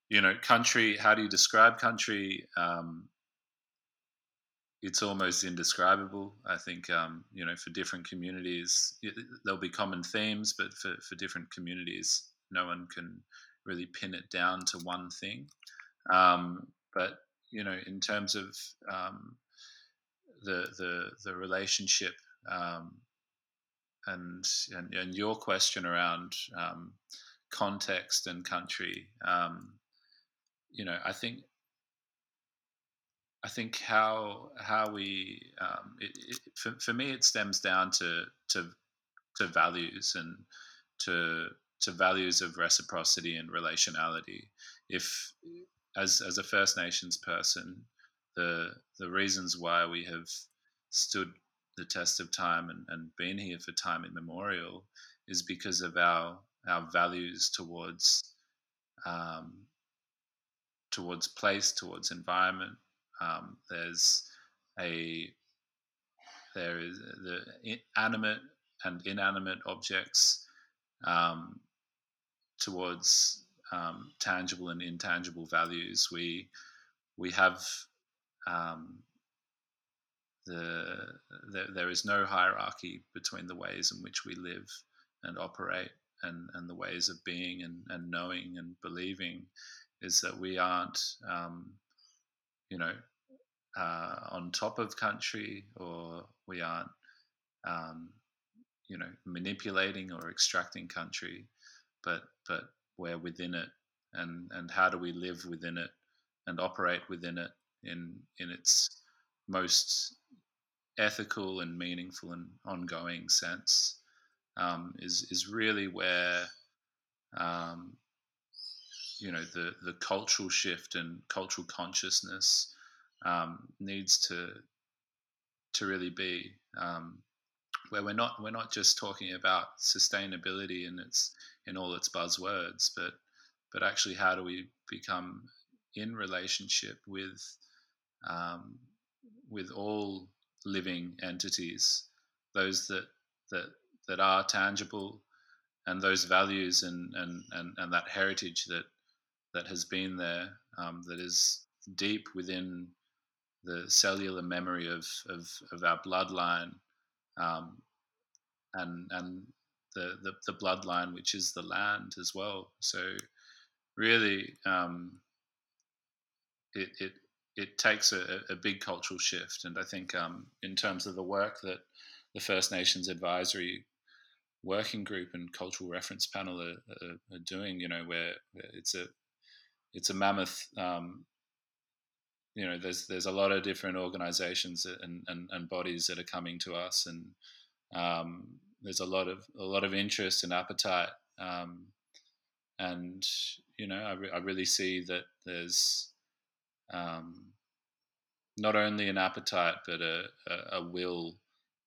you know country how do you describe country? Um, it's almost indescribable. I think um, you know for different communities it, there'll be common themes but for, for different communities no one can really pin it down to one thing. Um, but you know in terms of um, the the the relationship um, and, and, and your question around um, context and country. Um, you know, I think I think how how we um, it, it, for, for me it stems down to to to values and to to values of reciprocity and relationality. If as as a First Nations person, the the reasons why we have stood the test of time and, and been here for time immemorial is because of our our values towards um, towards place, towards environment. Um, there's a there is the animate and inanimate objects um, towards um, tangible and intangible values. We we have um, the, the, there is no hierarchy between the ways in which we live and operate and, and the ways of being and, and knowing and believing is that we aren't um, you know uh, on top of country or we aren't um, you know manipulating or extracting country but but we're within it and and how do we live within it and operate within it in in its most ethical and meaningful and ongoing sense um, is is really where um, you know the the cultural shift and cultural consciousness um, needs to to really be um, where we're not we're not just talking about sustainability in its in all its buzzwords, but but actually how do we become in relationship with um, with all living entities, those that that that are tangible, and those values and and and, and that heritage that that has been there, um, that is deep within the cellular memory of of, of our bloodline, um, and and the, the, the bloodline, which is the land as well. So really, um, it, it it takes a, a, big cultural shift. And I think um, in terms of the work that the First Nations Advisory Working Group and Cultural Reference Panel are, are, are doing, you know, where, it's a it's a mammoth. Um, you know, there's there's a lot of different organisations and, and, and bodies that are coming to us, and um, there's a lot of a lot of interest and appetite, um, and you know I, re- I, really see that there's um, not only an appetite but a, a, a, will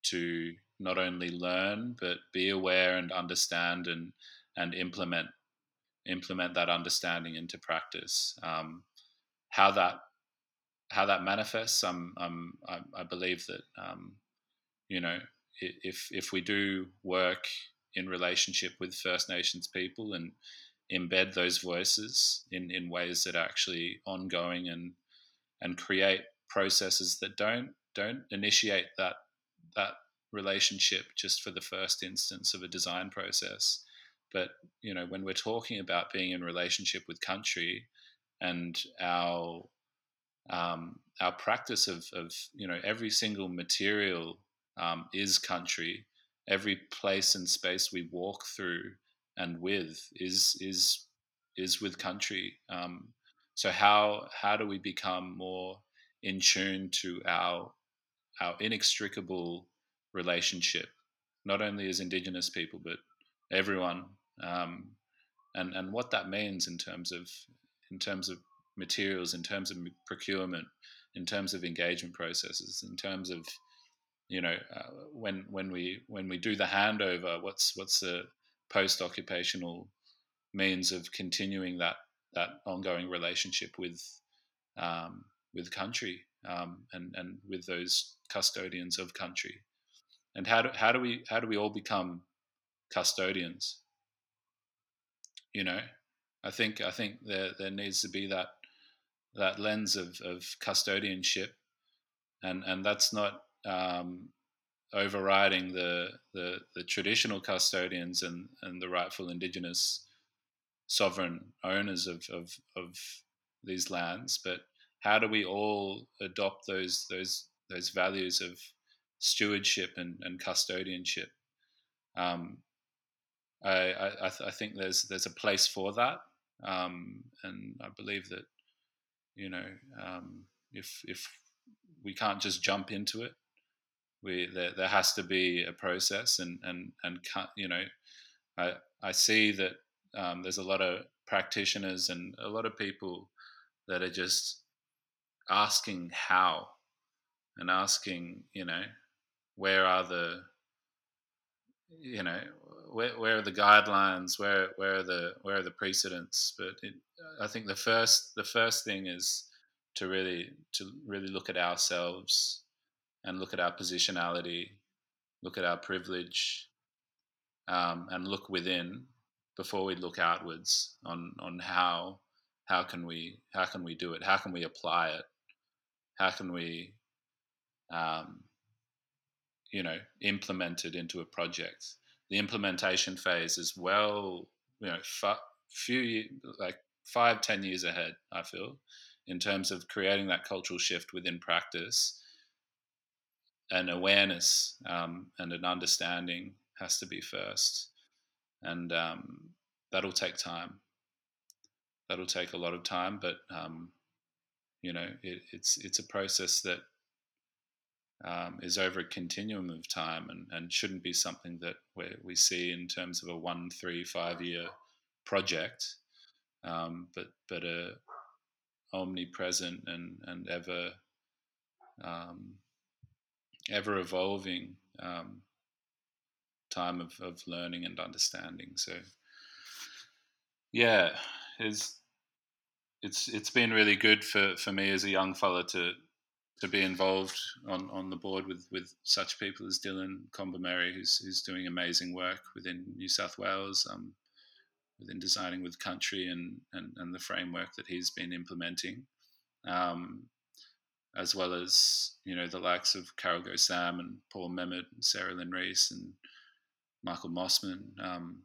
to not only learn but be aware and understand and and implement implement that understanding into practice. Um, how that how that manifests, um, um, I, I believe that um, you know if if we do work in relationship with First Nations people and embed those voices in, in ways that are actually ongoing and and create processes that don't don't initiate that that relationship just for the first instance of a design process. But you know when we're talking about being in relationship with country and our um, our practice of, of you know every single material um, is country. Every place and space we walk through and with is is is with country. Um, so how how do we become more in tune to our our inextricable relationship, not only as Indigenous people but everyone, um, and and what that means in terms of in terms of materials, in terms of procurement, in terms of engagement processes, in terms of you know, uh, when when we when we do the handover, what's what's the post occupational means of continuing that that ongoing relationship with um, with country um, and and with those custodians of country, and how do how do we how do we all become custodians? You know, I think I think there there needs to be that that lens of of custodianship, and and that's not um, overriding the, the, the traditional custodians and and the rightful indigenous sovereign owners of, of of these lands, but how do we all adopt those those those values of stewardship and, and custodianship? Um, I, I, I, think there's there's a place for that, um, and I believe that you know, um, if if we can't just jump into it, we there, there has to be a process, and and and you know, I I see that um, there's a lot of practitioners and a lot of people that are just asking how and asking, you know, where are the you know where, where are the guidelines? Where where are the where are the precedents? But it, i think the first the first thing is to really to really look at ourselves and look at our positionality look at our privilege um, and look within before we look outwards on on how how can we how can we do it? How can we apply it? How can we um, you know implemented into a project the implementation phase is well you know f- few like five ten years ahead i feel in terms of creating that cultural shift within practice. An awareness um, and an understanding has to be first and um, that'll take time. That'll take a lot of time but um, you know it, it's it's a process that um, is over a continuum of time and, and shouldn't be something that we see in terms of a one, three, five year project, um, but but a omnipresent and and ever um, ever evolving um, time of, of learning and understanding. So yeah, it's it's it's been really good for, for me as a young fella to to be involved on, on the board with, with such people as Dillon Kombumerri, who's, who's doing amazing work within New South Wales, um, within designing with country and, and, and the framework that he's been implementing, um, as well as you know the likes of Carol Sam and Paul Memmott, and Sarah Lynn Rees and Michael Mossman, um,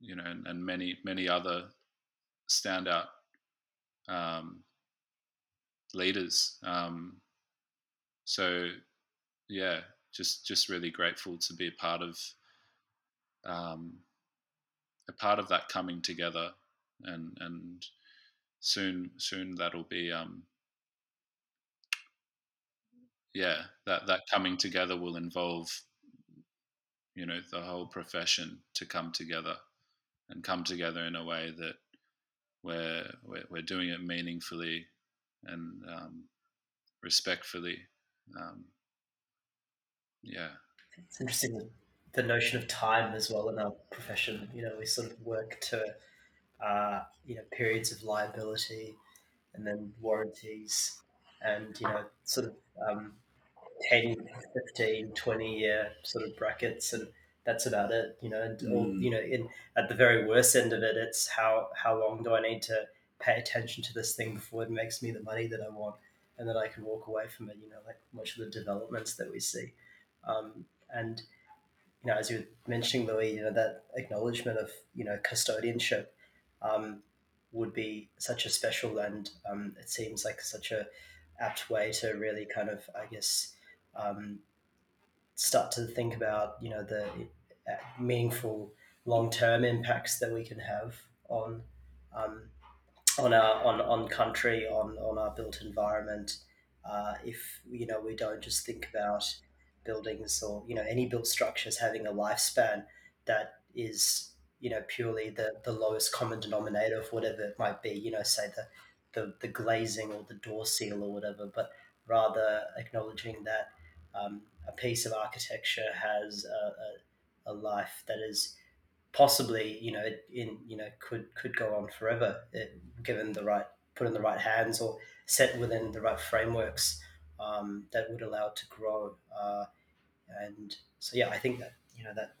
you know, and, and, many many other standout um, leaders. Um, so yeah just just really grateful to be a part of um, a part of that coming together and and soon soon that'll be um, yeah that that coming together will involve you know the whole profession to come together and come together in a way that we're we're, doing it meaningfully and um, respectfully um, yeah. It's interesting the notion of time as well in our profession. You know, we sort of work to, uh, you know, periods of liability and then warranties and, you know, sort of um, 10, 15, 20 year sort of brackets. And that's about it, you know, and, mm. or, you know, in, at the very worst end of it, it's how, how long do I need to pay attention to this thing before it makes me the money that I want? And that I can walk away from it. You know, like much of the developments that we see, um, and you know, as you were mentioning, Louis, you know, that acknowledgement of you know custodianship um, would be such a special and um, it seems like such a apt way to really kind of, I guess, um, start to think about you know the uh, meaningful long term impacts that we can have on um, on our on, on country on on our built environment uh, if you know we don't just think about buildings or you know any built structures having a lifespan that is you know purely the the lowest common denominator of whatever it might be you know say the the, the glazing or the door seal or whatever but rather acknowledging that um, a piece of architecture has a, a, a life that is possibly you know in you know could could go on forever given the right put in the right hands or set within the right frameworks um, that would allow it to grow uh, and so yeah I think that you know that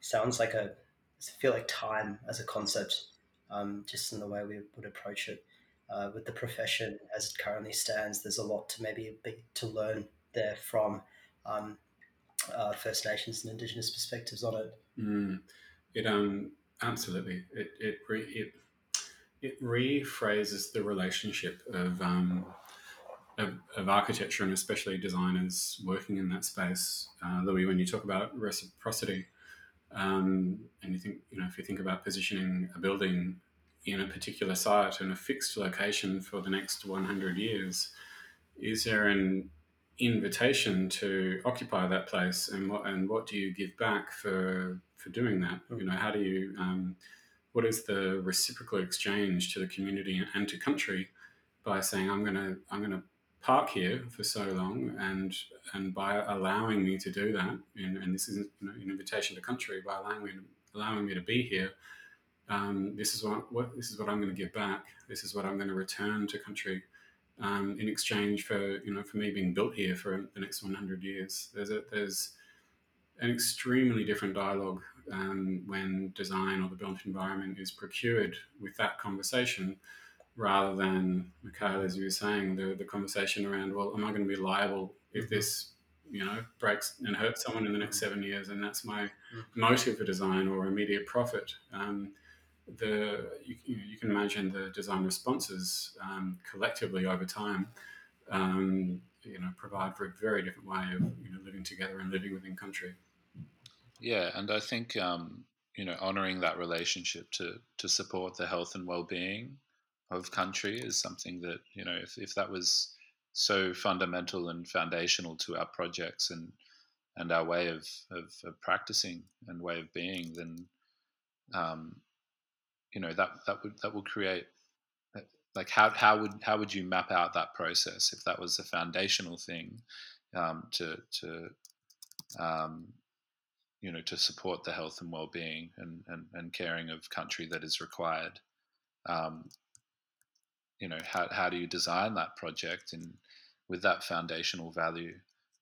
sounds like a I feel like time as a concept um, just in the way we would approach it uh, with the profession as it currently stands there's a lot to maybe be, to learn there from um, uh, First Nations and Indigenous perspectives on it. Mm. It um absolutely it it re, it it rephrases the relationship of um of, of architecture and especially designers working in that space. Uh, Louis, when you talk about reciprocity, um, and you think you know if you think about positioning a building in a particular site and a fixed location for the next 100 years, is there an invitation to occupy that place and what and what do you give back for for doing that. You know how do you um, what is the reciprocal exchange to the community and to country by saying i'm going to i'm going to park here for so long and and by allowing me to do that and, and this isn't you know, an invitation to country by allowing me allowing me to be here um, this is what, what this is what i'm going to give back. This is what i'm going to return to country um, in exchange for you know for me being built here for the next 100 years. There's a there's an extremely different dialogue um, when design or the built environment is procured with that conversation, rather than Mikhail, as you were saying, the the conversation around well, am I going to be liable if mm-hmm. this you know breaks and hurts someone in the next seven years, and that's my mm-hmm. motive for design or immediate profit. Um, the you, you, can imagine the design responses um, collectively over time um, you know provide for a very different way of you know living together and living within country yeah and i think um, you know honoring that relationship to to support the health and well-being of country is something that you know if, if that was so fundamental and foundational to our projects and and our way of, of, of practicing and way of being then um, you know that that would that will create like how how would how would you map out that process if that was a foundational thing um, to to um, you know to support the health and well-being and, and, and caring of country that is required um, you know how, how do you design that project and with that foundational value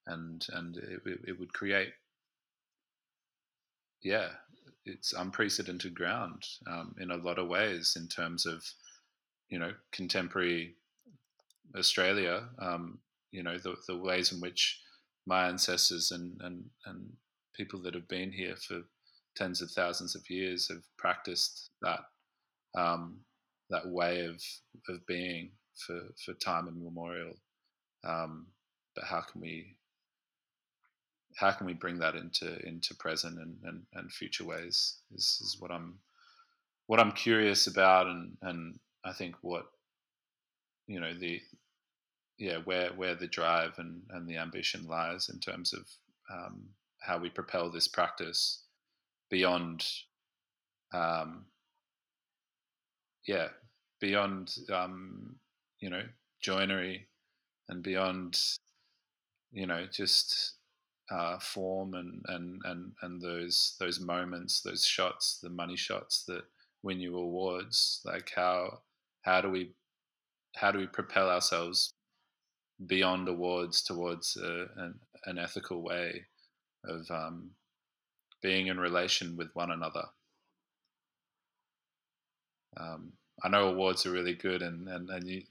and and it, it would create yeah it's unprecedented ground um, in a lot of ways in terms of you know contemporary Australia. Um, you know the, the ways in which my ancestors and, and and people that have been here for tens of thousands of years have practiced that um, that way of of being for for time immemorial. Um, but how can we how can we bring that into into present and, and, and future ways is, is what I'm what I'm curious about and and I think what you know the yeah where where the drive and, and the ambition lies in terms of um, how we propel this practice beyond um, yeah beyond um, you know joinery and beyond you know just uh, form and, and, and, and those those moments, those shots, the money shots that win you awards. Like how how do we how do we propel ourselves beyond awards towards a, an, an ethical way of um, being in relation with one another? Um, I know awards are really good, and, and, and you,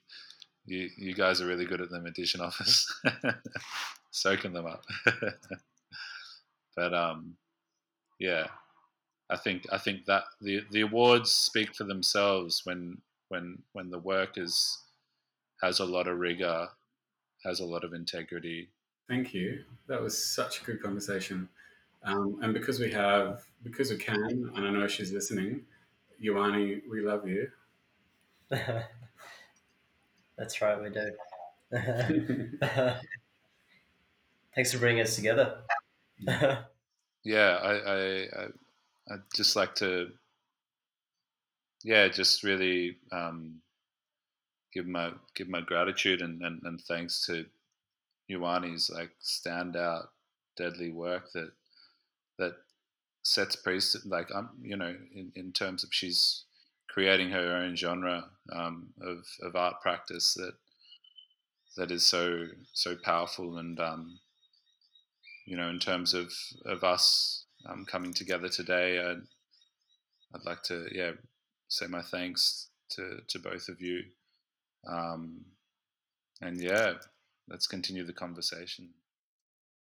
you you guys are really good at them Edition Office. [LAUGHS] soaking them up. [LAUGHS] but um, yeah, I think I think that the the awards speak for themselves when when when the work is has a lot of rigor, has a lot of integrity. Thank you. That was such a good conversation. Um, and because we have, because we can, and I know she's listening, Yhonnie, we love you. [LAUGHS] That's right, we do. [LAUGHS] Thanks for bringing us together. yeah, I, I, I, I'd just like to, yeah, just really um, give my give my gratitude and, and, and thanks to Yhonnie's like standout, deadly work that that sets precedent. Like I'm, you know, in, in terms of she's creating her own genre um, of of art practice that that is so so powerful and um, you know, in terms of of us um, coming together today, I'd, I'd like to yeah say my thanks to to both of you, um, and yeah, let's continue the conversation.